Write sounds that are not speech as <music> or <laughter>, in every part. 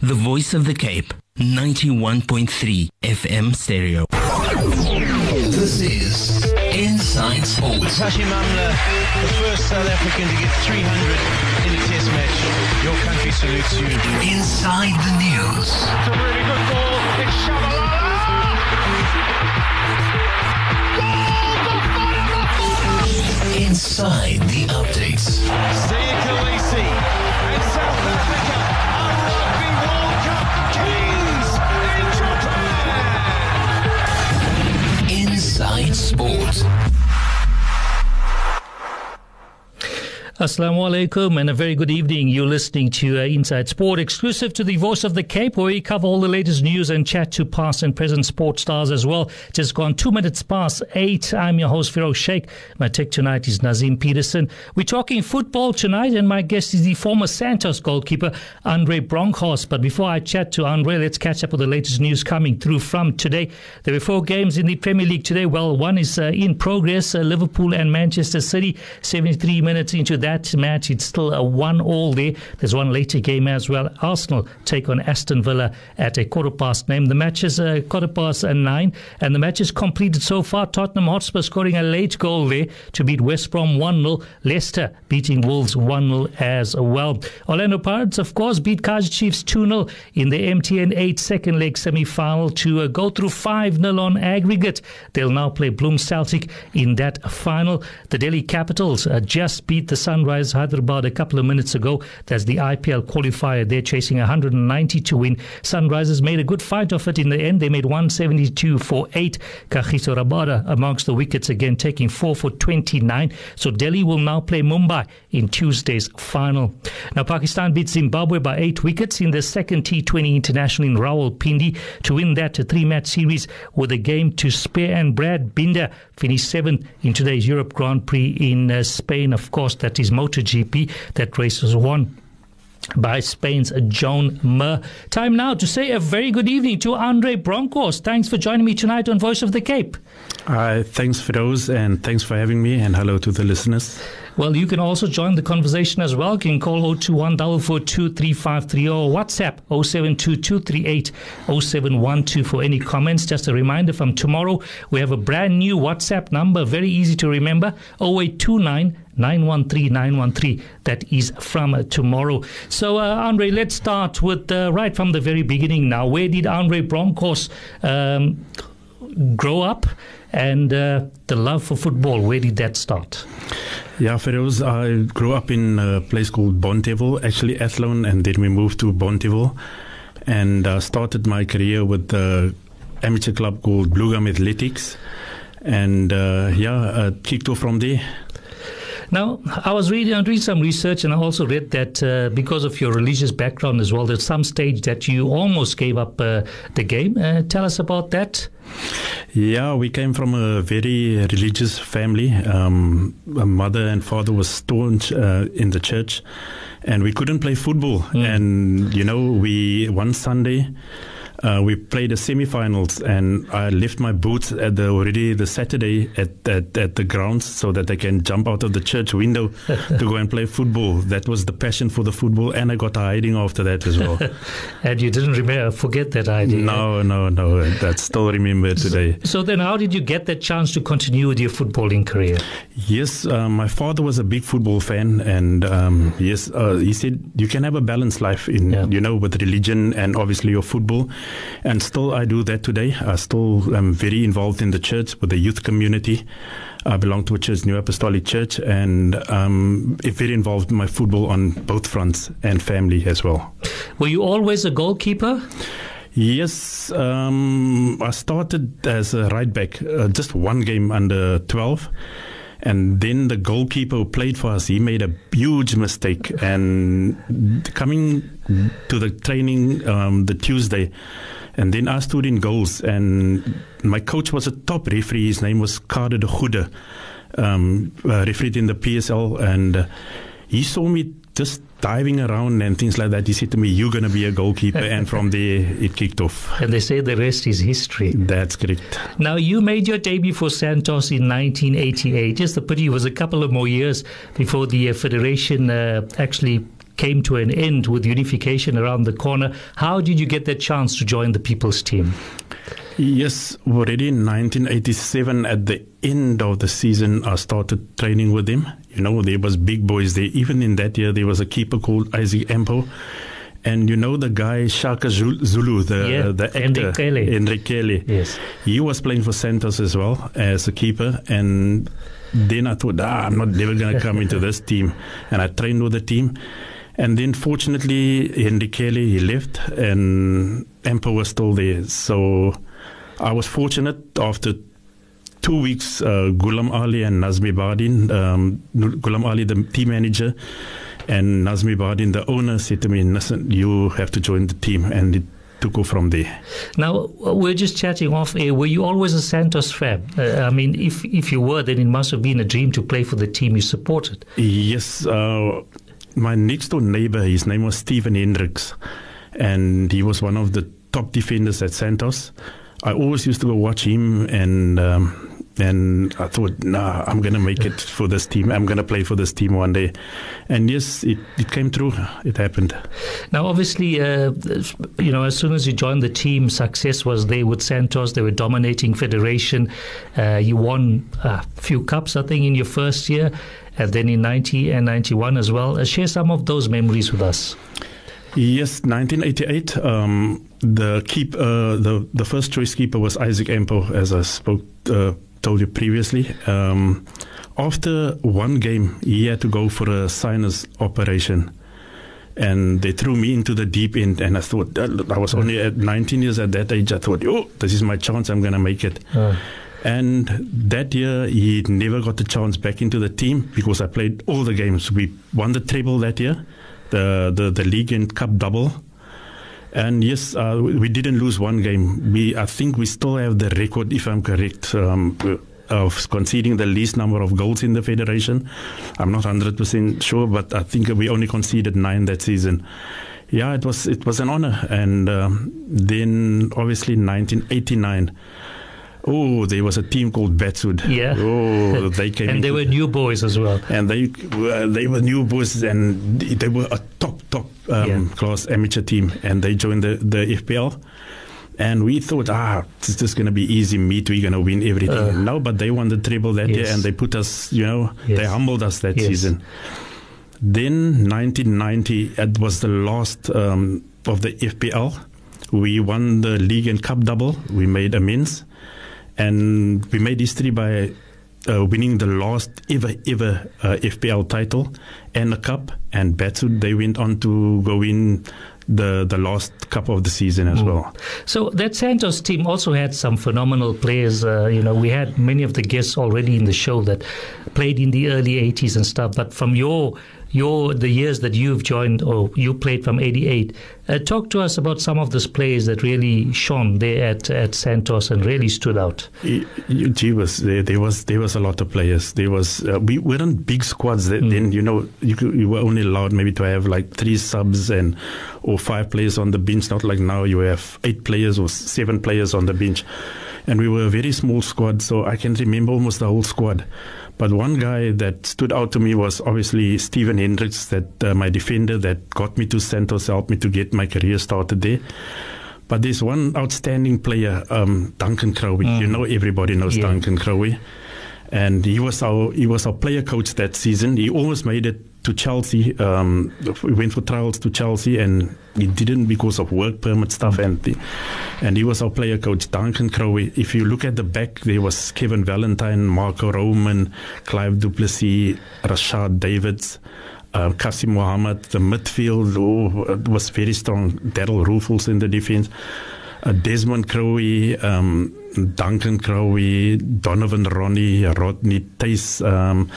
The Voice of the Cape, 91.3 FM stereo. This is Inside Sports. Hashim Amla, the first South African to get 300 in a test match. Your country salutes you. Inside the news. It's a really good ball. It's Shabalala. Inside the updates. Inside Assalamu alaikum and a very good evening. You're listening to uh, Inside Sport, exclusive to the Voice of the Cape, where we cover all the latest news and chat to past and present sports stars as well. Just gone two minutes past eight. I'm your host, Feroz Sheikh. My tech tonight is Nazim Peterson. We're talking football tonight, and my guest is the former Santos goalkeeper, Andre Bronkhorst. But before I chat to Andre, let's catch up with the latest news coming through from today. There were four games in the Premier League today. Well, one is uh, in progress uh, Liverpool and Manchester City, 73 minutes into that match. It's still a one all there. There's one later game as well. Arsenal take on Aston Villa at a quarter past nine. The match is a quarter past nine, and the match is completed so far. Tottenham Hotspur scoring a late goal there to beat West Brom 1 0. Leicester beating Wolves 1 0 as well. Orlando Pirates, of course, beat Kaizer Chiefs 2 0 in the MTN 8 second leg semi final to uh, go through 5 0 on aggregate. They'll now play Bloem Celtic in that final. The Delhi Capitals uh, just beat the Sunrise Hyderabad a couple of minutes ago. That's the IPL qualifier. They're chasing 190 to win. Sunrisers made a good fight of it in the end. They made 172 for 8. Kagiso Rabada amongst the wickets again, taking 4 for 29. So Delhi will now play Mumbai in Tuesday's final. Now, Pakistan beat Zimbabwe by 8 wickets in the second T20 international in Rawalpindi to win that three match series with a game to spare. And Brad Binder finished seventh in today's Europe Grand Prix in uh, Spain. Of course, that is MotoGP. That race was won by Spain's Joan Mir. Time now to say a very good evening to Andre Bronkhorst. Thanks for joining me tonight on Voice of the Cape. Uh, thanks, for those, and thanks for having me, and hello to the listeners. Well, you can also join the conversation as well. You can call 021 442 3530 or WhatsApp 072238 0712 for any comments. Just a reminder from tomorrow, we have a brand new WhatsApp number, very easy to remember 0829 913 913. That is from tomorrow. So, uh, Andre, let's start with uh, right from the very beginning now. Where did Andre Bronkhorst um, grow up? And uh, the love for football, where did that start? Yeah, Feroz, I grew up in a place called Bonteheuwel, actually Athlone, and then we moved to Bonteheuwel and uh, started my career with the amateur club called Blue Gum Athletics. And uh, yeah, uh, kicked off from there. Now, I was reading, I doing some research, and I also read that uh, because of your religious background as well, at some stage that you almost gave up uh, the game. Uh, tell us about that. Yeah, we came from a very religious family. Um, my mother and father was staunch uh, in the church, and we couldn't play football. Mm. And you know, we one Sunday. Uh, we played the semi-finals, and I left my boots at the already the Saturday at, at, at the grounds so that I can jump out of the church window <laughs> to go and play football. That was the passion for the football, and I got a hiding after that as well. <laughs> and you didn't remember, forget that idea? No, no, no. That's still remember today. So, so, then, how did you get that chance to continue with your footballing career? Yes, uh, my father was a big football fan, and um, yes, uh, he said you can have a balanced life in yeah. you know with religion and obviously your football. And still, I do that today. I still am very involved in the church with the youth community. I belong to a church, New Apostolic Church, and um, very involved in my football on both fronts and family as well. Were you always a goalkeeper? Yes, um, I started as a right back, uh, just one game under 12. And then the goalkeeper who played for us, he made a huge mistake. And coming to the training um, the Tuesday, and then I stood in goals. And my coach was a top referee. His name was Kader de Goede, um, uh, refereed in the PSL. And uh, he saw me just diving around and things like that. He said to me, You're going to be a goalkeeper. <laughs> and from there, it kicked off. And they say the rest is history. That's correct. Now, you made your debut for Santos in 1988. Just the pity it was a couple of more years before the uh, Federation uh, actually came to an end with unification around the corner. How did you get that chance to join the People's team? Yes, already in 1987, at the end of the season, I started training with him. You know, there was big boys there. Even in that year, there was a keeper called Isaac Empo. And you know the guy Shaka Zulu, the Yeah, the actor, Enrique. Enrique. Yes. He was playing for Santos as well as a keeper, and then I thought, ah, I'm not never going to come into this team, and I trained with the team, and then fortunately Enrique he left, and Empo was still there, so I was fortunate after. Two weeks, uh, Gulam Ali and Nazmi Bardin, um, Gulam Ali, the team manager, and Nazmi Bardin, the owner, said to me, Listen, you have to join the team. And it took off from there. Now, we're just chatting off air. Were you always a Santos fan? Uh, I mean, if, if you were, then it must have been a dream to play for the team you supported. Yes, uh, my next door neighbor, his name was Stephen Hendricks, and he was one of the top defenders at Santos. I always used to go watch him, and um, and I thought, nah, I'm gonna make it for this team. I'm gonna play for this team one day, and yes, it, it came true. It happened. Now, obviously, uh, you know, as soon as you joined the team, success was there with Santos. They were dominating Federation. Uh, you won a few cups, I think, in your first year, and then in 90 and 91 as well. Uh, share some of those memories with us. Yes, 1988. Um, the keep uh, the the first choice keeper was Isaac Empo, as I spoke uh, told you previously. Um, after one game, he had to go for a sinus operation, and they threw me into the deep end. And I thought I was only at 19 years at that age. I thought, oh, this is my chance. I'm gonna make it. And that year, he never got the chance back into the team because I played all the games. We won the treble that year, the the, the league and cup double. And yes, uh, we didn't lose one game. We, I think, we still have the record, if I'm correct, um, of conceding the least number of goals in the federation. I'm not 100% sure, but I think we only conceded nine that season. Yeah, it was it was an honor. And um, then, obviously, 1989. Oh, there was a team called Battswood. Yeah. Oh, they came. <laughs> and they were new boys as well. and they were, they were new boys and they were a top top um, Yeah. class amateur team and they joined the, the FPL and we thought ah this is going to be easy meet we're going to win everything Uh. no but they won the treble that year and they put us you know Yes. they humbled us that Yes. season then 1990 it was the last um, of the FPL we won the league and cup double we made amends and we made history by uh, winning the last ever ever uh, FPL title and a cup. And Battswood they went on to go win the the last cup of the season as well. So that Santos team also had some phenomenal players. Uh, you know, we had many of the guests already in the show that played in the early 80s and stuff. But from your your the years that you've joined or you played from 88, uh, talk to us about some of those players that really shone there at, at Santos and really stood out. Gee was there, there was there was a lot of players. There was uh, we weren't big squads then. then you know you, could, you were only allowed maybe to have like three subs and or five players on the bench. Not like now you have eight players or seven players on the bench. And we were a very small squad, so I can remember almost the whole squad. But one guy that stood out to me was obviously Steven Hendricks, that uh, my defender that got me to Santos, helped me to get my career started there. But there's one outstanding player, um, Duncan Crowley. You know, everybody knows Yeah. Duncan Crowley, and he was our he was our player coach that season. He almost made it to Chelsea. Um, we went for trials to Chelsea, and he didn't because of work permit stuff. And the, and he was our player coach, Duncan Crowley. If you look at the back, there was Kevin Valentine, Marco Roman, Clive Duplessis, Rashad Davids. Uh, Kasim Mohammed, the midfield oh, was very strong. Daryl Rufels in the defense. Uh, Desmond Crowley, um, Duncan Crowley, Donovan Ronnie, Rodney Tace. Um,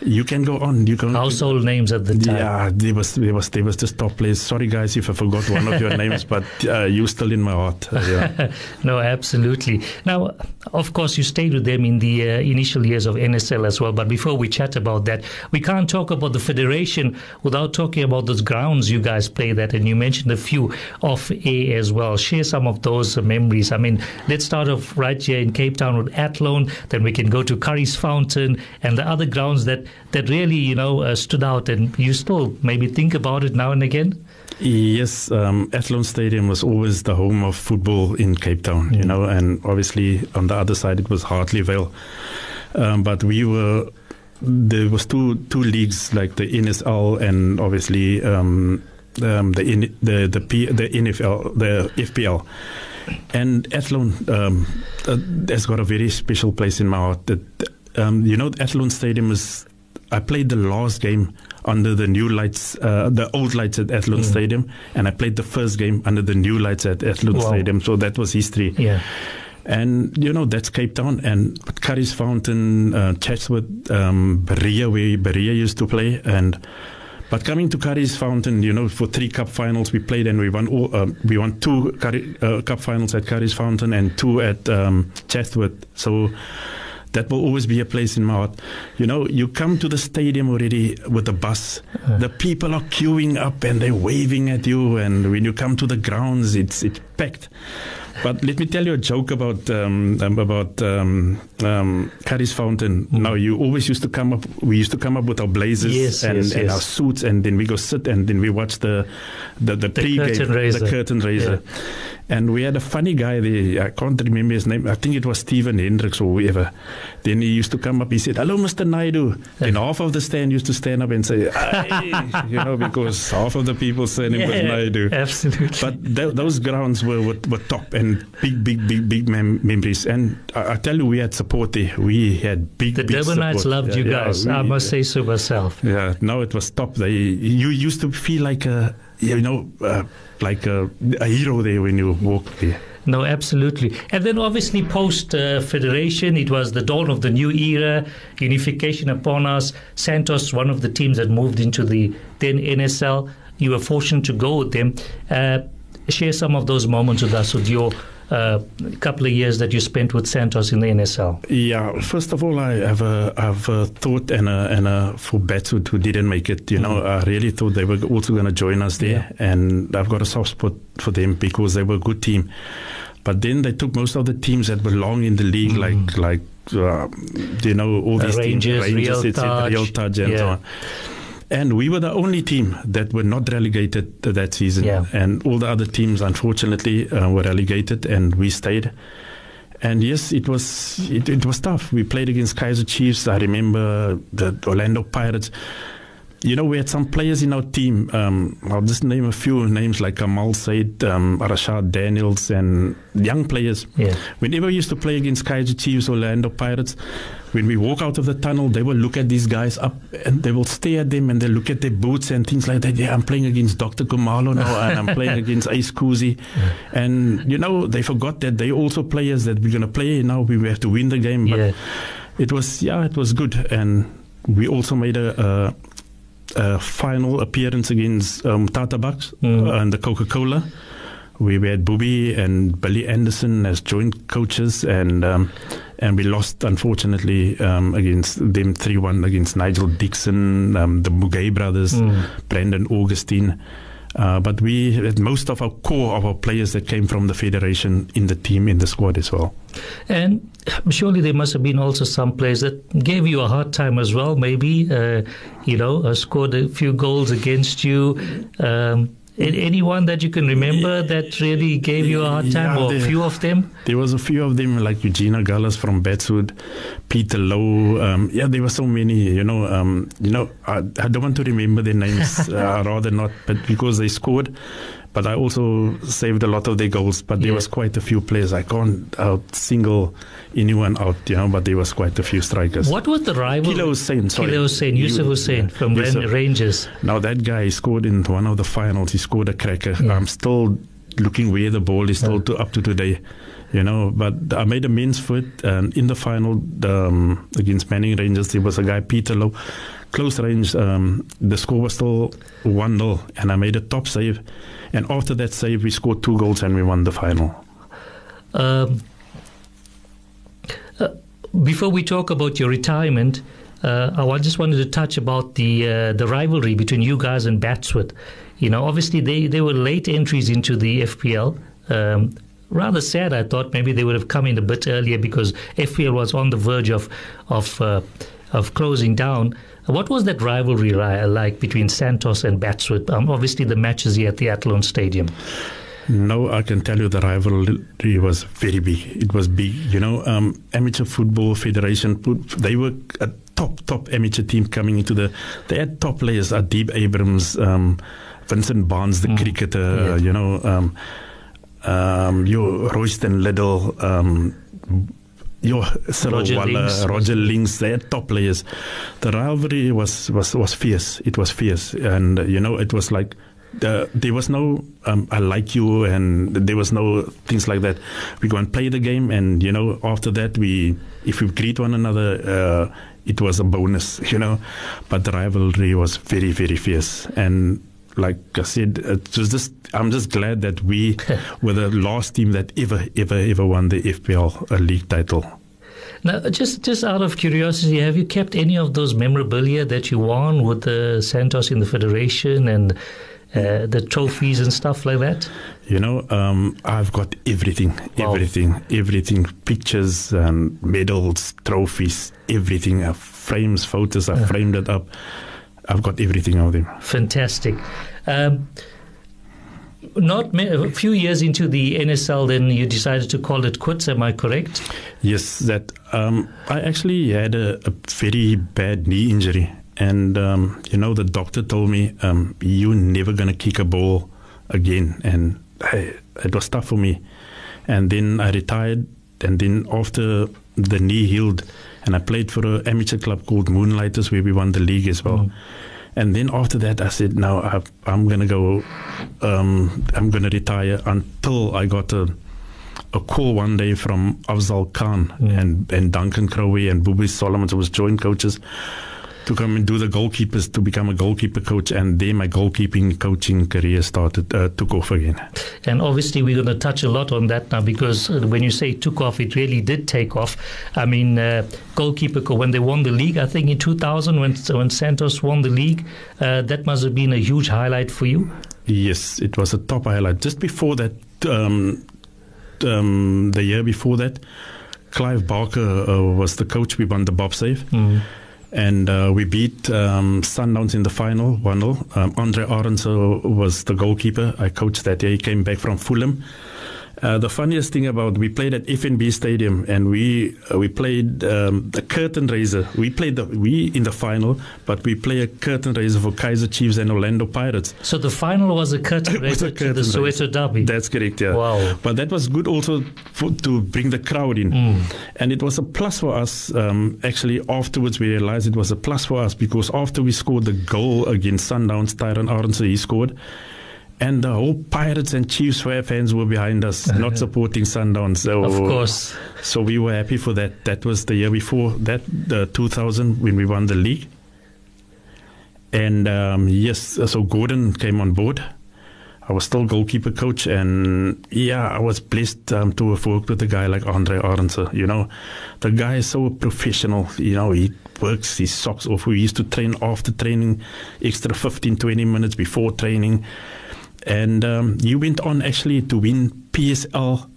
you can go on. You can Household names at the time. yeah, they was they was they was just top players. Sorry guys if I forgot one of your <laughs> names, but uh, you still in my heart. Uh, yeah. <laughs> no, absolutely. Now, of course, you stayed with them in the uh, initial years of NSL as well. But before we chat about that, we can't talk about the federation without talking about those grounds you guys played at. And you mentioned a few off A as well. Share some of those memories. I mean, let's start off right here in Cape Town with Athlone. Then we can go to Currie's Fountain and the other grounds that that really you know uh, stood out, and you still maybe think about it now and again? Yes, um, Athlone Stadium was always the home of football in Cape Town, you know, and obviously on the other side it was Hartleyvale. Um, but we were there was two two leagues like the NSL and obviously um, um, the in, the the P, the NFL the FPL. And Athlone um, uh, has got a very special place in my heart. That um, you know, Athlone Stadium is. I played the last game under the new lights, uh, the old lights at Athlone Stadium, and I played the first game under the new lights at Athlone Wow. Stadium. So that was history. Yeah. And you know that's Cape Town and Currie's Fountain, uh, Chatsworth, um, Berea, where Berea used to play, and but coming to Currie's Fountain, you know, for three cup finals we played and we won all, uh, we won two Curry, uh, cup finals at Currie's Fountain and two at um, Chatsworth. So that will always be a place in my heart. You know, you come to the stadium already with the bus. The people are queuing up and they're waving at you. And when you come to the grounds, it's it's packed. But let me tell you a joke about um, um, about um, um, Currie's Fountain. Now you always used to come up. We used to come up with our blazers Yes, and, yes, and yes. our suits, and then we go sit and then we watch the the the, pre-game, curtain raiser. the curtain raiser. And we had a funny guy there. I can't remember his name. I think it was Stephen Hendricks or whoever. Then he used to come up. He said, "Hello, Mr. Naidu." Then half of the stand used to stand up and say, <laughs> you know, because half of the people saying it was Naidu. absolutely. But th- those grounds were, were were top and big, big, big, big mem- memories. And I, I tell you, we had support there. We had big, the big Durbanites support. loved you Yeah, yeah, guys. we- I must say so myself. yeah, no, it was top. They, you used to feel like a, you know, uh, like a, a hero there when you walked there. No, absolutely. And then obviously post uh, federation, it was the dawn of the new era, unification upon us. Santos, one of the teams that moved into the then NSL. You were fortunate to go with them. Uh, share some of those moments with us, with your uh, couple of years that you spent with Santos in the NSL. Yeah, first of all, I have a, have a thought and a, and a for Battswood who didn't make it. You know, I really thought they were also going to join us there, and I've got a soft spot for them because they were a good team. But then they took most of the teams that belong in the league, like like uh, you know all these Rangers, teams, Real Touch. Real Touch, and so on. And we were the only team that were not relegated that season. Yeah. And all the other teams, unfortunately, uh, were relegated, and we stayed. And yes, it was it, it was tough. We played against Kaizer Chiefs. I remember the Orlando Pirates. You know, we had some players in our team. Um, I'll just name a few names like Kamal Said, um, Rashad Daniels, and young players. Yeah. Whenever we used to play against Kaizer Chiefs, or Orlando Pirates, when we walk out of the tunnel, they will look at these guys up and they will stare at them and they look at their boots and things like that. Yeah, I'm playing against Dr. Khumalo now and I'm playing <laughs> against Ace Kuzi. And, you know, they forgot that they also players that we're going to play. Now we have to win the game. But Yeah. it was, yeah, it was good. And we also made a, a, a final appearance against um, Tata Bucks Mm. uh, and the Coca Cola. We had Booby and Billy Anderson as joint coaches, and um, and we lost unfortunately um, against them three one against Nigel Dixon, um, the Bugay brothers, Mm. Brandon Augustine. Uh, but we most of our core of our players that came from the federation in the team in the squad as well. And surely there must have been also some players that gave you a hard time as well. Maybe uh, you know scored a few goals against you. Um, anyone that you can remember that really gave you a hard time, Yeah, or a few of them? There was a few of them, like Eugenia Gallas from Battswood, Peter Lowe. Um, yeah, there were so many. You know, um, you know, I, I don't want to remember their names. <laughs> uh, rather not, but because they scored. But I also saved a lot of their goals. But there Yeah. was quite a few players. I can't out single anyone out, you know. But there was quite a few strikers. What was the rival? Kilo Hussain, sorry. Kilo Hussain, Yusuf yeah, from Yusuf. Rangers. Now that guy scored in one of the finals. He scored a cracker. I'm still looking where the ball is still to, up to today, you know. But I made amends for it. And in the final um, against Manning Rangers, there was a guy Peter Lowe, close range. Um, the score was still one 0 and I made a top save. And after that save, we scored two goals and we won the final. Um, uh, before we talk about your retirement, uh, I just wanted to touch about the uh, the rivalry between you guys and Battswood. You know, obviously they, they were late entries into the FPL. Um, rather sad, I thought maybe they would have come in a bit earlier because FPL was on the verge of of uh, of closing down. What was that rivalry like between Santos and Battswood? Um, obviously, the matches here at the Athlone Stadium. No, I can tell you the rivalry was very big. It was big. You know, um, amateur football federation. put- They were a top top amateur team coming into the. They had top players: Adib Abrams, um, Vincent Barnes, the cricketer. Yeah. You know, um, um, your Royston Liddell. Um, your Cyril Roger Waller, Links. Roger Links, they had top players. The rivalry was, was, was fierce. It was fierce. And, uh, you know, it was like uh, there was no um, I like you and there was no things like that. We go and play the game and, you know, after that, we if we greet one another, uh, it was a bonus, <laughs> you know. But the rivalry was very, very fierce. And like I said, it was just I'm just glad that we <laughs> were the last team that ever, ever, ever won the FPL uh, league title. Now, just just out of curiosity, have you kept any of those memorabilia that you won with the Santos in the Federation and uh, the trophies and stuff like that? You know, um, I've got everything, Wow. everything, everything, pictures and medals, trophies, everything. Uh, frames, photos. I framed it up. I've got everything of them. Fantastic. Um, not a few years into the NSL, then you decided to call it quits. Am I correct? Yes, that um, I actually had a, a very bad knee injury, and um, you know the doctor told me um, you're never gonna kick a ball again, and I, it was tough for me. And then I retired, and then after the knee healed, and I played for an amateur club called Moonlighters, where we won the league as well. And then after that, I said, "Now I, I'm gonna go. Um, I'm gonna retire until I got a." a call one day from Afzal Khan and, and Duncan Crowley and Booby Solomon, who was joint coaches, to come and do the goalkeepers to become a goalkeeper coach. And then my goalkeeping coaching career started, uh, took off again. And obviously, we're going to touch a lot on that now because uh, when you say took off, it really did take off. I mean, uh, goalkeeper, co- when they won the league, I think in 2000, when, when Santos won the league, uh, that must have been a huge highlight for you. Yes, it was a top highlight. Just before that, um, um, the year before that, Clive Barker uh, was the coach. We won the Bob Save. And uh, we beat um, Sundowns in the final, 1 0. Um, Andre Arendse was the goalkeeper. I coached that year. He came back from Fulham. Uh, the funniest thing about we played at FNB Stadium and we uh, we played um, the curtain raiser. We played the we in the final, but we play a curtain raiser for Kaizer Chiefs and Orlando Pirates. So the final was a curtain <laughs> raiser a to the Soweto. Derby. That's correct, yeah. Wow. But that was good also for, to bring the crowd in. And it was a plus for us. Um, actually, afterwards, we realized it was a plus for us because after we scored the goal against Sundowns, Tyron Aronson, he scored. And the whole Pirates and Chiefs fans were behind us, <laughs> not supporting Sundowns. So, Of course. So we were happy for that. That was the year before that, the 2000, when we won the league. And um, yes, so Gordon came on board. I was still goalkeeper coach, and yeah, I was blessed um, to have worked with a guy like Andre Arendse. You know, the guy is so professional. You know, he works his socks off. We used to train after training, extra 15, 20 minutes before training. And um, he went on actually to win PSL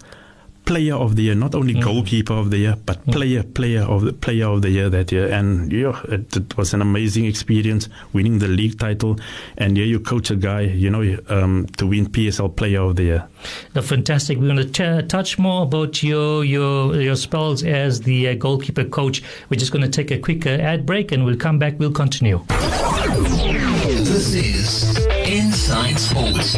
Player of the Year, not only goalkeeper of the year, but player, player of the player of the year that year. And yeah, it, it was an amazing experience winning the league title. And yeah, you coach a guy, you know, um, to win PSL Player of the Year. No, fantastic. We're going to t- touch more about your your your spells as the uh, goalkeeper coach. We're just going to take a quick uh, ad break, and we'll come back. We'll continue. This is Inside Sports.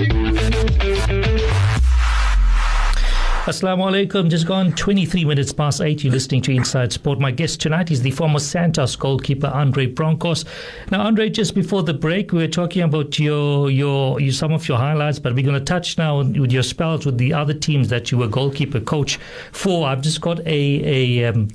Assalamu alaikum. Just gone 23 minutes past 8. You're listening to Inside Sport. My guest tonight is the former Santos goalkeeper Andre Bronkhorst. Now, Andre, just before the break, we were talking about your your, your some of your highlights, but we're going to touch now with your spells with the other teams that you were goalkeeper coach for. I've just got a a um,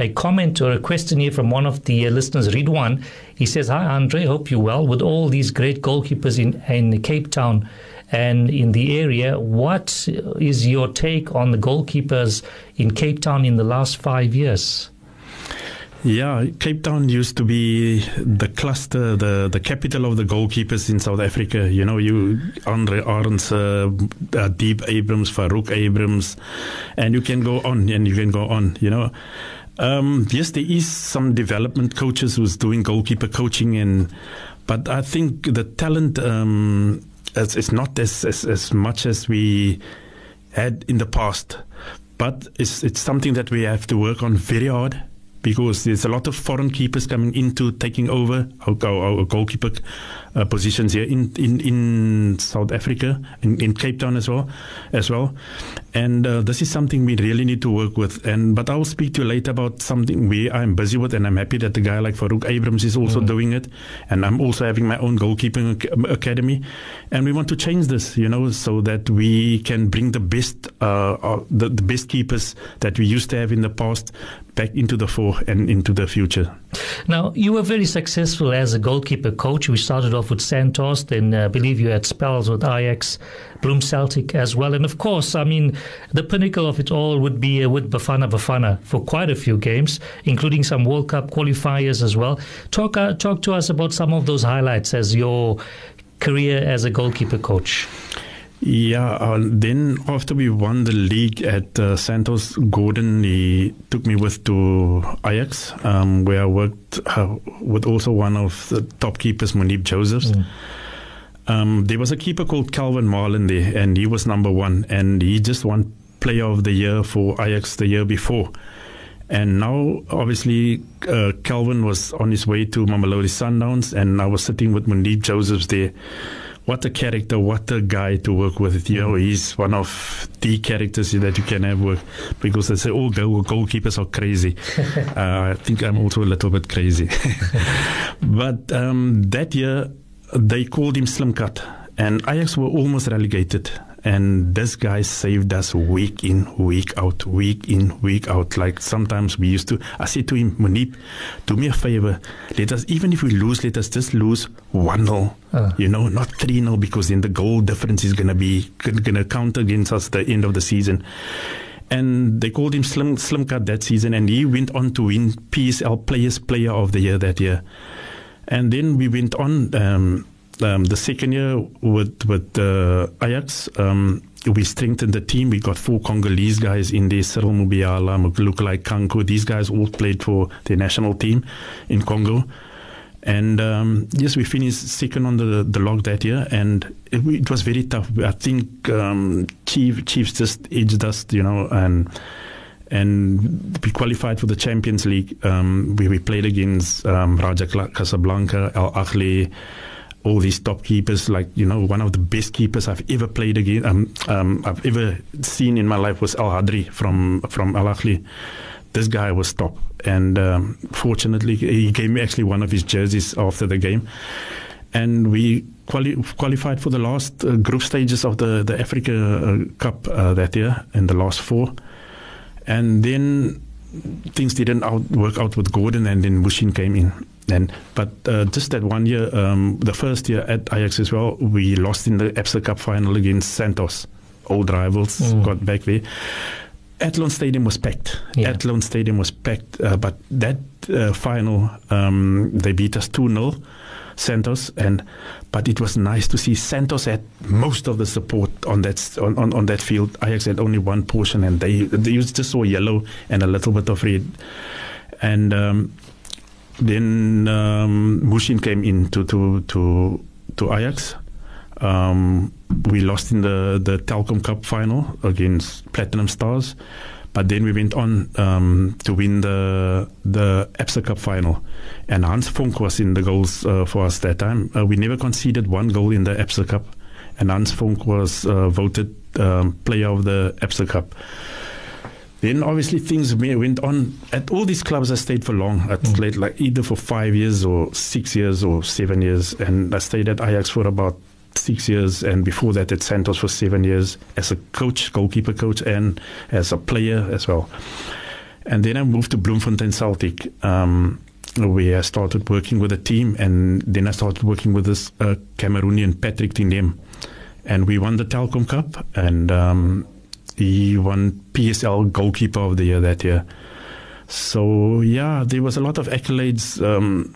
a comment or a question here from one of the uh, listeners, Ridwan. He says, Hi, Andre, hope you're well. With all these great goalkeepers in, in Cape Town and in the area, what is your take on the goalkeepers in Cape Town in the last five years? Yeah, Cape Town used to be the cluster, the, the capital of the goalkeepers in South Africa. You know, you Andre Arendse, uh, uh, Deep Abrams, Farouk Abrams, and you can go on and you can go on. You know, Um, yes, there is some development coaches who's doing goalkeeper coaching, and but I think the talent um, is, is not as, as as much as we had in the past. But it's it's something that we have to work on very hard because there's a lot of foreign keepers coming into taking over our, our, our goalkeeper uh, positions here in, in, in South Africa, in, in Cape Town as well, as well. And uh, this is something we really need to work with. And but I'll speak to you later about something we I'm busy with, and I'm happy that the guy like Farouk Abrams is also mm. doing it, and I'm also having my own goalkeeping academy, and we want to change this, you know, so that we can bring the best, uh, uh the, the best keepers that we used to have in the past back into the fore and into the future. Now, you were very successful as a goalkeeper coach. We started off with Santos, then uh, I believe you had spells with Ajax, Bloem Celtic as well. And of course, I mean, the pinnacle of it all would be uh, with Bafana Bafana for quite a few games, including some World Cup qualifiers as well. Talk, uh, talk to us about some of those highlights as your career as a goalkeeper coach. Yeah, uh, then after we won the league at uh, Santos, Gordon he took me with to Ajax, um, where I worked uh, with also one of the top keepers, Moeneeb Josephs. Mm. Um, there was a keeper called Calvin Marlin there, and he was number one, and he just won Player of the Year for Ajax the year before. And now, obviously, uh, Calvin was on his way to Mamelodi Sundowns, and I was sitting with Moeneeb Josephs there what a character, what a guy to work with. You know, he's one of the characters that you can have work because they say oh, goal, goalkeepers are crazy. <laughs> uh, I think I'm also a little bit crazy. <laughs> but um, that year, they called him Slim Cut, and Ajax were almost relegated. And this guy saved us week in, week out, week in, week out. Like sometimes we used to, I said to him, Moeneeb, do me a favor. Let us, even if we lose, let us just lose 1 0. Uh. You know, not 3 0, because then the goal difference is going to be, going to count against us at the end of the season and they called him Slim Slim Cut that season, and he went on to win PSL Players Player of the Year that year. And then we went on. Um, um, the second year with with uh, Ajax, um, we strengthened the team. We got four Congolese guys in there: Cyril Mubiala, Mulukalai Kanko. These guys all played for the national team in Congo. And um, yes, we finished second on the the log that year, and it, it was very tough. I think um, Chief Chiefs just edged us, you know, and and we qualified for the Champions League. Um, we, we played against um, Raja Casablanca, Al Ahly, all these top keepers, like you know, one of the best keepers I've ever played against, um, um, I've ever seen in my life was El Hadary from from Al Ahly. This guy was top, and um, fortunately, he gave me actually one of his jerseys after the game, and we quali- qualified for the last uh, group stages of the the Africa uh, Cup uh, that year in the last four, and then things didn't out, work out with Gordon, and then Muhsin came in and but uh, just that one year, um, the first year at Ajax as well, we lost in the Absa Cup final against Santos, old rivals. Mm. Got back there. Athlone Stadium was packed. Yeah. Athlone Stadium was packed, uh, but that uh, final um, they beat us two 0 Santos, and but it was nice to see Santos had most of the support on that on, on, on that field. Ajax had only one portion, and they they used just saw yellow and a little bit of red, and um, then um, Muhsin came in to to to, to Ajax. Um, we lost in the the Telkom Cup final against Platinum Stars, but then we went on um, to win the the Absa Cup final, and Hans Vonk was in the goals uh, for us that time. Uh, we never conceded one goal in the Absa Cup, and Hans Vonk was uh, voted um, player of the Absa Cup. Then obviously things went on at all these clubs. I stayed for long. I mm. played like either for five years or six years or seven years, and I stayed at Ajax for about six years, and before that at Santos for seven years as a coach, goalkeeper coach, and as a player as well. And then I moved to Bloemfontein Celtic. Um, where I started working with a team, and then I started working with this uh, Cameroonian Patrick Tignyemb, and we won the Telkom Cup, and um, he won PSL goalkeeper of the year that year. So yeah, there was a lot of accolades um,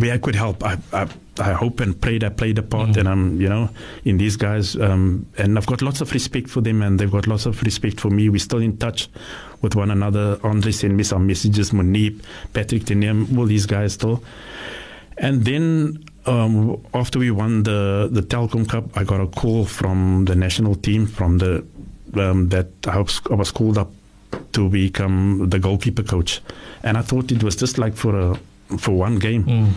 where I could help. I, I, I hope and pray that I played a part, Mm. and I'm you know in these guys, um, and I've got lots of respect for them, and they've got lots of respect for me. We're still in touch with one another. Andre sent me some messages, Moeneeb, Patrick Tignyemb, all these guys still. And then um, after we won the the Telkom Cup, I got a call from the national team from the um, that I was, I was called up to become the goalkeeper coach, and I thought it was just like for a for one game, Mm.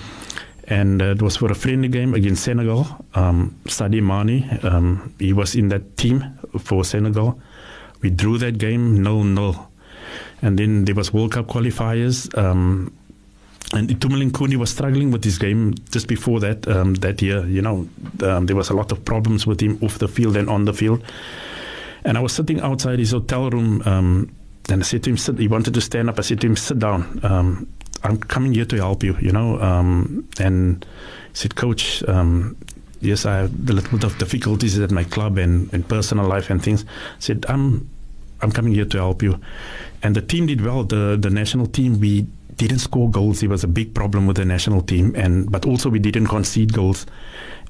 And uh, it was for a friendly game against Senegal. Um, Sadio Mane, um, he was in that team for Senegal. We drew that game nil nil, and then there was World Cup qualifiers. Um, and Itumeleng Khune was struggling with his game just before that um, that year. You know, um, there was a lot of problems with him off the field and on the field. And I was sitting outside his hotel room, um, and I said to him, "Sit." He wanted to stand up. I said to him, "Sit down. Um, I'm coming here to help you." You know, um, and he said, "Coach." Um, Yes, I have a little bit of difficulties at my club and, and personal life and things. I said, I'm I'm coming here to help you. And the team did well. The the national team we didn't score goals. It was a big problem with the national team, and but also we didn't concede goals.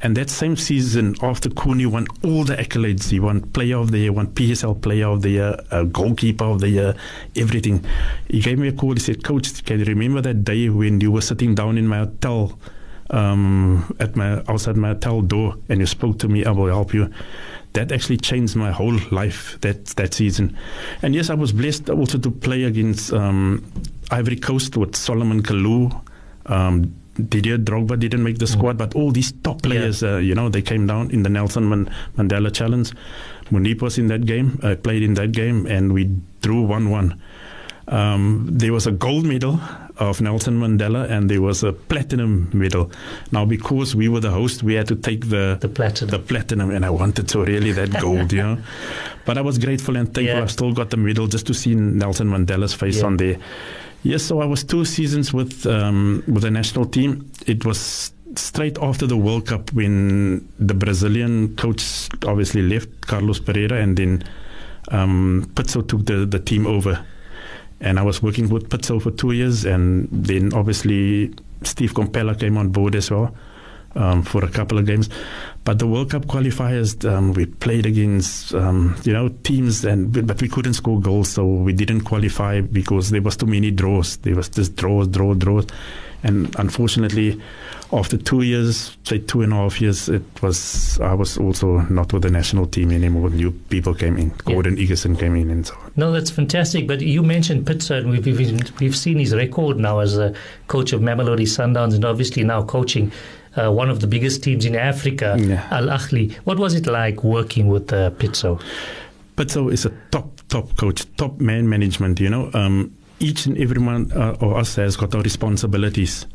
And that same season, after Khune won all the accolades, he won Player of the Year, won PSL Player of the Year, uh, Goalkeeper of the Year, everything. He gave me a call. He said, "Coach, can you remember that day when you were sitting down in my hotel?" Um, at my outside my hotel door, and you spoke to me. I will help you that actually changed my whole life that that season. And yes, I was blessed also to play against um, Ivory Coast with Solomon Kalou. Um, Didier Drogba didn't make the squad, but all these top players, uh, you know, they came down in the Nelson Man- Mandela Challenge. Moeneeb was in that game. I played in that game, and we drew one-one. Um, there was a gold medal of Nelson Mandela, and there was a platinum medal. Now, because we were the host, we had to take the The platinum. the platinum, and I wanted so really that gold, you know. <laughs> But I was grateful and thankful. Yeah. I still got the medal just to see Nelson Mandela's face Yeah. on there. Yes, so I was two seasons with um, with the national team. It was straight after the World Cup when the Brazilian coach obviously left, Carlos Parreira, and then um, Pitso took the, the team over. And I was working with Pitso for two years, and then obviously Steve Komphela came on board as well um, for a couple of games. But the World Cup qualifiers, um, we played against um, you know teams, and but we couldn't score goals, so we didn't qualify because there was too many draws. There was just draws, draw, draws, and unfortunately, after two years, say two and a half years, it was I was also not with the national team anymore. New people came in. Gordon Igesund came in, and so on. No, that's fantastic. But you mentioned Pitso, and we've, we've, we've seen his record now as a coach of Mamelodi Sundowns and obviously now coaching uh, one of the biggest teams in Africa, Yeah. Al Ahly. What was it like working with uh, Pitso? Pitso is a top, top coach, top man management. You know, um, each and every one uh, of us has got our responsibilities.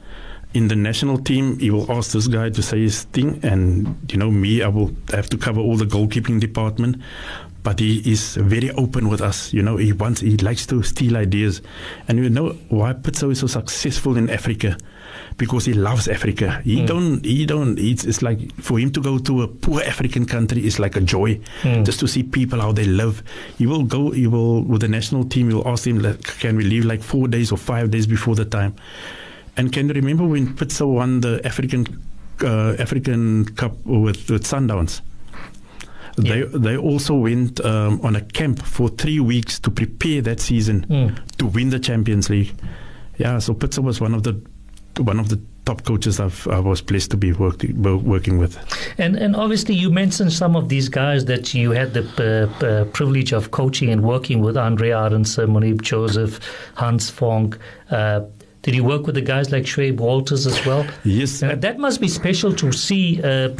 In the national team, he will ask this guy to say his thing, and you know, me, I will have to cover all the goalkeeping department. But he is very open with us. You know, he wants, he likes to steal ideas, and you know why Pitso is so successful in Africa because he loves Africa. He don't. He don't. It's, it's like for him to go to a poor African country is like a joy, just to see people how they live. He will go. He will with the national team. He will ask him, like, "Can we leave like four days or five days before the time?" And can you remember when Pitso won the African uh, African Cup with, with Sundowns? They they also went um, on a camp for three weeks to prepare that season to win the Champions League. Yeah, so Pitso was one of the one of the top coaches I've, I was blessed to be working working with. And and obviously you mentioned some of these guys that you had the uh, uh, privilege of coaching and working with Andre Arendse, Moeneeb Joseph, Hans Vonk. Uh, did you work with the guys like Shoaib Walters as well? Yes, Uh, that must be special to see. Uh,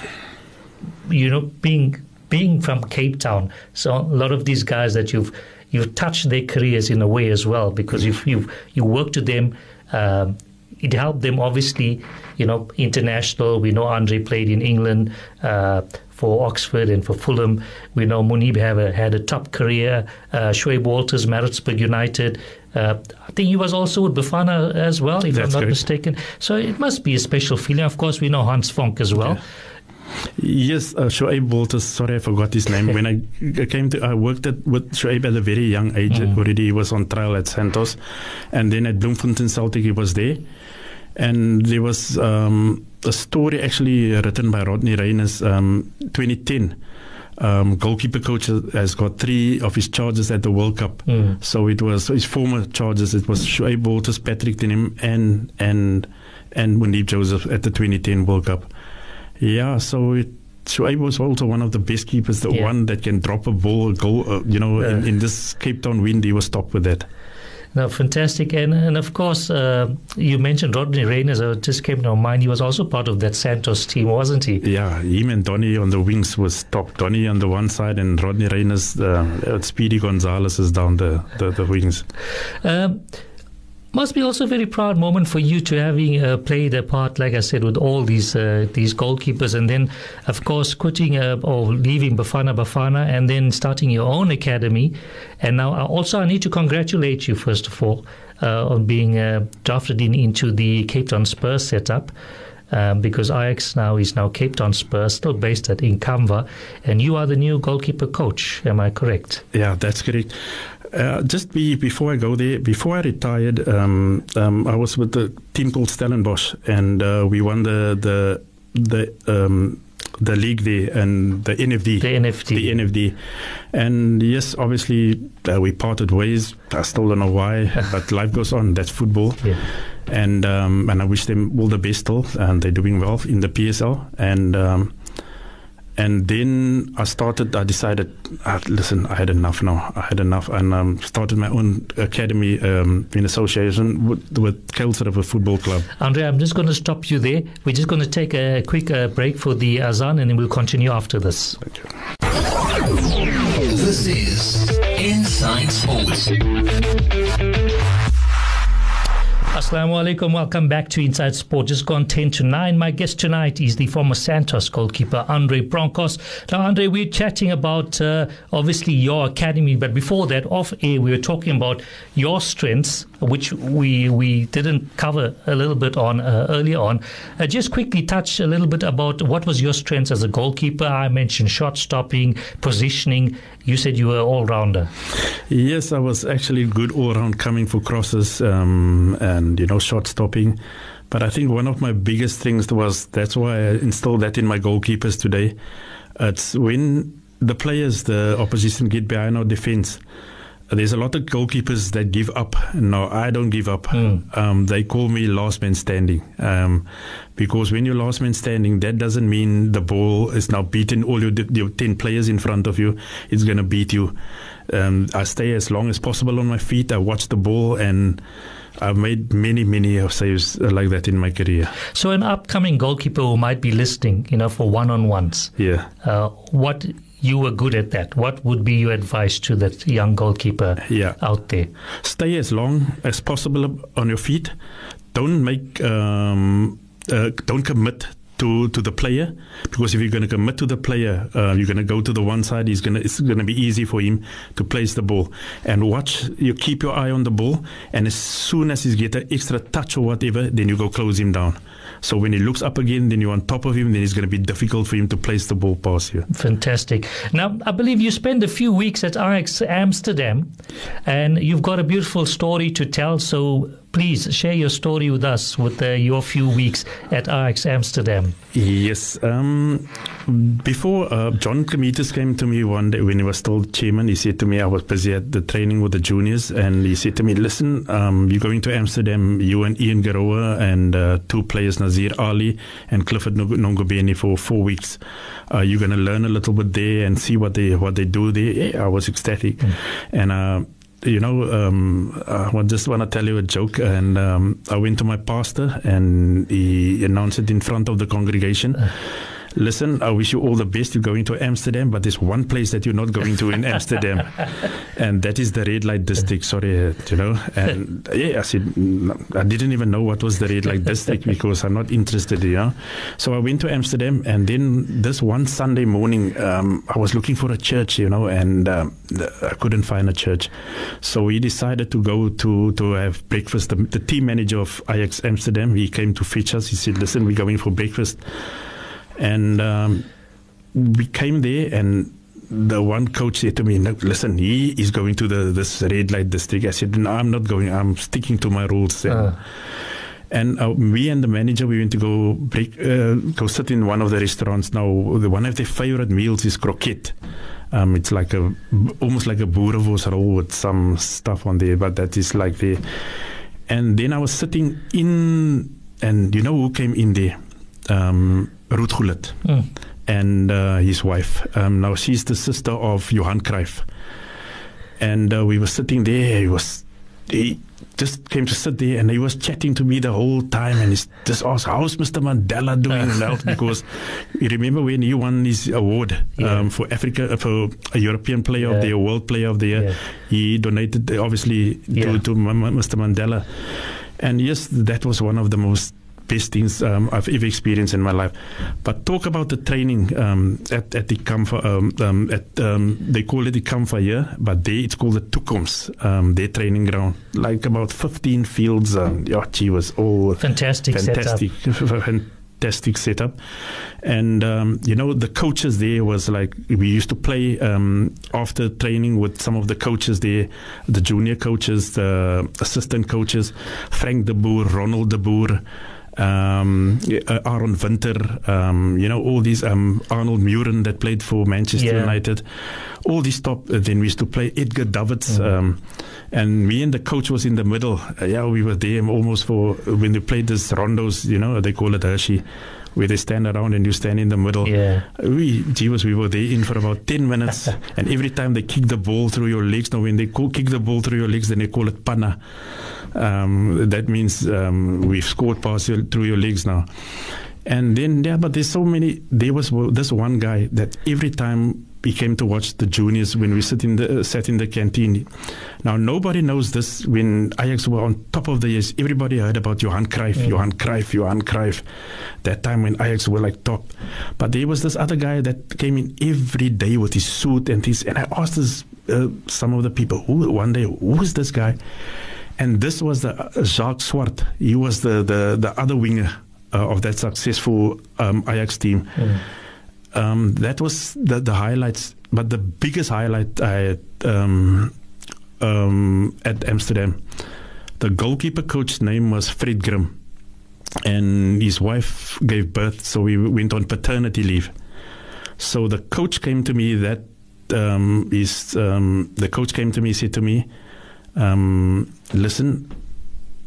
you know, being being from Cape Town, so a lot of these guys that you've you've touched their careers in a way as well because if you you worked with them. Um, it helped them obviously, you know, international. We know Andre played in England uh, for Oxford and for Fulham. We know Moeneeb have a, had a top career. Uh, Shoaib Walters, Maritzburg United. Uh, I think he was also with Bafana as well, if That's I'm not correct. mistaken. So it must be a special feeling. Of course, we know Hans Vonk as well. Yes, uh, Shoaib Walters. Sorry, I forgot his name. when I came to, I worked at, with Shoaib at a very young age. Already, he was on trial at Santos, and then at Bloemfontein Celtic, he was there. And there was um, a story actually written by Rodney Reiners, um, 2010. Um, goalkeeper coach has got three of his charges at the World Cup. So it was his former charges. It was Shoaib Walters, Patrick Tignyemb, and and and Moeneeb Joseph at the 2010 World Cup. Yeah, so it, Shoaib was also one of the best keepers, the Yeah. one that can drop a ball, go, uh, you know, in, in this Cape Town wind, he was top with that. No, fantastic. And, and of course, uh, you mentioned Rodney Reiners. Uh, just came to my mind. He was also part of that Santos team, wasn't he? Yeah, him and Donny on the wings was top. Donny on the one side and Rodney Reiners, uh, Speedy Gonzalez is down the, the, the wings. Um, must be also a very proud moment for you to having uh, played a part, like I said, with all these uh, these goalkeepers, and then, of course, quitting uh, or leaving Bafana Bafana, and then starting your own academy. And now, uh, also, I need to congratulate you first of all uh, on being uh, drafted in into the Cape Town Spurs setup. Um, because Ajax now is now Cape Town Spurs, still based at Inkamva, and you are the new goalkeeper coach. Am I correct? Yeah, that's correct. Uh, just be, before I go there, before I retired, um, um, I was with the team called Stellenbosch, and uh, we won the the the um, the league there and the NFD. The NFD. The NFD. And yes, obviously uh, we parted ways. I still don't know why, <laughs> but life goes on. That's football. Yeah. And um, and I wish them all the best still, and they're doing well in the PSL. And um, and then I started. I decided, uh, listen, I had enough now. I had enough, and um, started my own academy um, in association with, with Kuils River Football Club. Andre, I'm just going to stop you there. We're just going to take a quick uh, break for the azan and then we'll continue after this. Thank you. This is Inside Sports. Assalamu alaikum. Welcome back to Inside Sport. Just gone 10 to 9. My guest tonight is the former Santos goalkeeper, Andre Bronkhorst. Now, Andre, we're chatting about uh, obviously your academy, but before that, off air, we were talking about your strengths, which we we didn't cover a little bit on uh, earlier on. Uh, just quickly touch a little bit about what was your strengths as a goalkeeper. I mentioned shot stopping, positioning. You said you were all rounder. Yes, I was actually good all round, coming for crosses um, and you know shot stopping. But I think one of my biggest things was that's why I installed that in my goalkeepers today. It's when the players, the opposition, get behind our defense. There's a lot of goalkeepers that give up. No, I don't give up. Um, they call me last man standing. Um, because when you're last man standing, that doesn't mean the ball is now beating all your, your 10 players in front of you. It's going to beat you. Um, I stay as long as possible on my feet. I watch the ball and I've made many, many of saves uh, like that in my career. So, an upcoming goalkeeper who might be listening, you know, for one on ones, Yeah. uh, what you were good at that. What would be your advice to that young goalkeeper Yeah. out there? Stay as long as possible on your feet. Don't make, um, uh, don't commit to, to the player because if you're going to commit to the player, uh, you're going to go to the one side. He's going to it's going to be easy for him to place the ball and watch. You keep your eye on the ball, and as soon as he get an extra touch or whatever, then you go close him down. So when he looks up again, then you're on top of him. Then it's going to be difficult for him to place the ball past you. Fantastic. Now, I believe you spent a few weeks at Ajax Amsterdam, and you've got a beautiful story to tell. So please share your story with us with uh, your few weeks at Ajax Amsterdam. Yes. Um, before uh, John Comitis came to me one day when he was still chairman, he said to me, I was busy at the training with the juniors, and he said to me, Listen, um, you're going to Amsterdam, you and Ian Gorowa and uh, two players, Nazeer Allie and Clifford Nong- Nongobeni, for four weeks. Uh, you're going to learn a little bit there and see what they what they do there. I was ecstatic. And uh, you know, um, I just want to tell you a joke. And um, I went to my pastor, and he announced it in front of the congregation. Listen, I wish you all the best. You're going to Amsterdam, but there's one place that you're not going to in Amsterdam, <laughs> and that is the red light district. Sorry, uh, you know. And yeah, I said "Mm, I didn't even know what was the red light district because I'm not interested. You know. So I went to Amsterdam, and then this one Sunday morning, um, I was looking for a church, you know, and um, I couldn't find a church. So we decided to go to to have breakfast. The, the team manager of Ajax Amsterdam, he came to fetch us. He said, "Listen, we're going for breakfast." And um, we came there and the one coach said to me, no, listen, he is going to the this red light district. I said, no, I'm not going. I'm sticking to my rules. And, Uh. and uh, me and the manager, we went to go break, uh, go sit in one of the restaurants. Now, the, one of their favorite meals is croquette. Um, it's like a almost like a boerewors roll with some stuff on there, but that is like the. And then I was sitting in, and you know who came in there? Um, Ruud Gullit Mm. and uh, his wife. Um, now she's the sister of Johan Cruyff, and uh, we were sitting there. He was he just came to sit there, and he was chatting to me the whole time, and he just asked, "How's Mr. Mandela doing?" now <laughs> because you remember when he won his award Yeah. um, for Africa for a European Player Yeah. of the Year, World Player of the Year. Yeah. He donated uh, obviously to, to Mr. Mandela, and yes, that was one of the most best things um, I've ever experienced in my life. But talk about the training um, at at the Kamfa. Um, um, at um, they call it the Kamfa here, but they it's called the Toekomst. Um, their training ground, like about 15 fields. Um, yeah, gee, was all Fantastic, fantastic, <laughs> fantastic setup. And um, you know, the coaches there was like we used to play um, after training with some of the coaches there, the junior coaches, the assistant coaches, Frank de Boer, Ronald de Boer. Um, uh, Aron Winter, um, you know, all these, um, Arnold Mühren that played for Manchester Yeah. United, all these top. Uh, then we used to play Edgar Davids, um, and me and the coach was in the middle. Uh, yeah, we were there almost for when they played this rondos, you know, they call it Hershey, where they stand around and you stand in the middle. Yeah. We, Jeeves, we were there in for about 10 minutes. <laughs> and every time they kick the ball through your legs, now when they call, kick the ball through your legs, then they call it panna. Um, that means um, we've scored past your, through your legs now. And then, yeah, but there's so many. There was this one guy that every time he came to watch the juniors when we sit in the uh, sat in the canteen. Now nobody knows this. When Ajax were on top of the years, everybody heard about Johan Cruyff, Johan Cruyff, Johan Cruyff. That time when Ajax were like top, but there was this other guy that came in every day with his suit and his. And I asked this, uh, some of the people, who one day, who is this guy? And this was the uh, Sjaak Swart. He was the the, the other winger uh, of that successful um, Ajax team. Um, that was the, the highlights. But the biggest highlight I had um, um, at Amsterdam, the goalkeeper coach's name was Fred Grim, and his wife gave birth, so we went on paternity leave. So the coach came to me. That um, is um, the coach came to me, said to me, um, "Listen,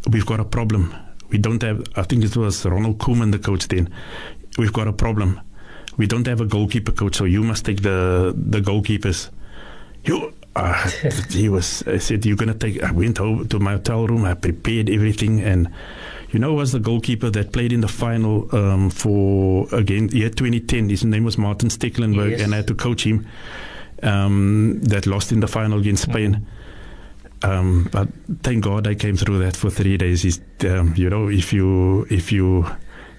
we've got a problem. We don't have. I think it was Ronald Koeman, the coach then. We've got a problem. We don't have a goalkeeper coach, so you must take the the goalkeepers. You." Uh, <laughs> he was. I said, "You're gonna take." I went home to my hotel room. I prepared everything, and you know, was the goalkeeper that played in the final um, for again year 2010. His name was Martin Stekelenburg, Yes. and I had to coach him. Um, that lost in the final against Spain. Um, but thank God I came through that for three days. Um, you know, if you if you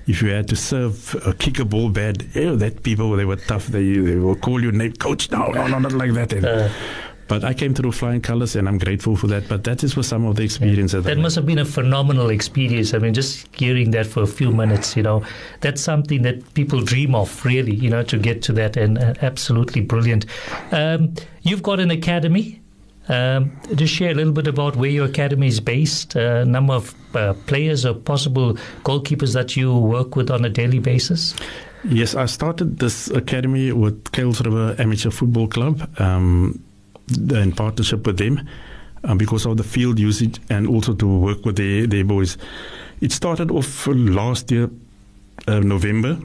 if you had to serve a kick a ball bad, you know, that people they were tough. They they will call you name coach. No, no, no, not like that. Uh, but I came through flying colors, and I'm grateful for that. But that is for some of the experience that, That must have been a phenomenal experience. I mean, just hearing that for a few minutes, you know, that's something that people dream of, really, you know, to get to that, and uh, absolutely brilliant. Um, you've got an academy. Um, just share a little bit about where your academy is based, uh, number of uh, players or possible goalkeepers that you work with on a daily basis. Yes, I started this academy with Kuils River Amateur Football Club um, in partnership with them um, because of the field usage and also to work with their, their boys. It started off last year, uh, November,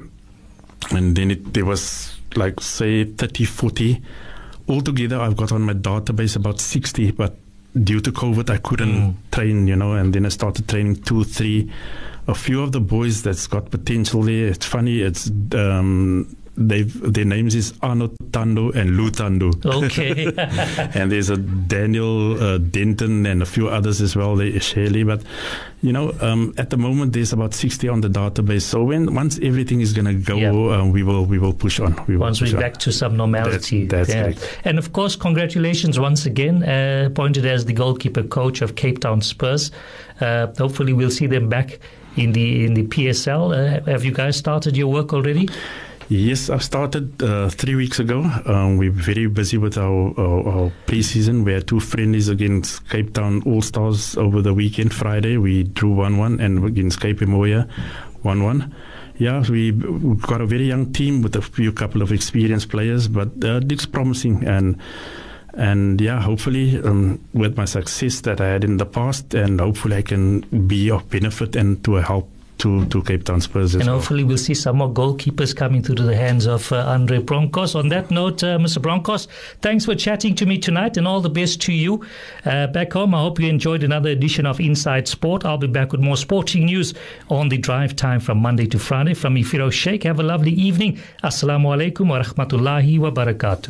and then it, there was like, say, 30, 40. Altogether, I've got on my database about 60, but due to COVID, I couldn't train, you know, and then I started training two, three. A few of the boys that's got potential there. It's funny. It's um, they've their names is Arno Tando and Lou Tando. Okay. <laughs> <laughs> and there's a Daniel uh, Denton and a few others as well. They Shirley, but you know, um, at the moment there's about 60 on the database. So when once everything is gonna go, Yeah. um, we will we will push on. We will once we're on. back to some normality. That's- that's correct. And of course, congratulations once again, uh, appointed as the goalkeeper coach of Cape Town Spurs. Uh, hopefully, we'll see them back in the in the PSL. Uh, have you guys started your work already? Yes, I started uh, three weeks ago. Um, we're very busy with our, our, our preseason. We had two friendlies against Cape Town All Stars over the weekend, Friday. We drew 1 1 and against Cape Moya 1 1. Yeah, we, we've got a very young team with a few couple of experienced players, but uh, promising. And and yeah, hopefully um, with my success that I had in the past, and hopefully I can be of benefit and to help to, to Cape Town Spurs and well. hopefully we'll see some more goalkeepers coming through to the hands of uh, Andre Bronkhorst. On that note, uh, Mr. Bronkhorst, thanks for chatting to me tonight and all the best to you. Uh, back home, I hope you enjoyed another edition of Inside Sport. I'll be back with more sporting news on the drive time from Monday to Friday. From Feroz Sheikh, have a lovely evening. Assalamu alaikum wa rahmatullahi wa barakatuh.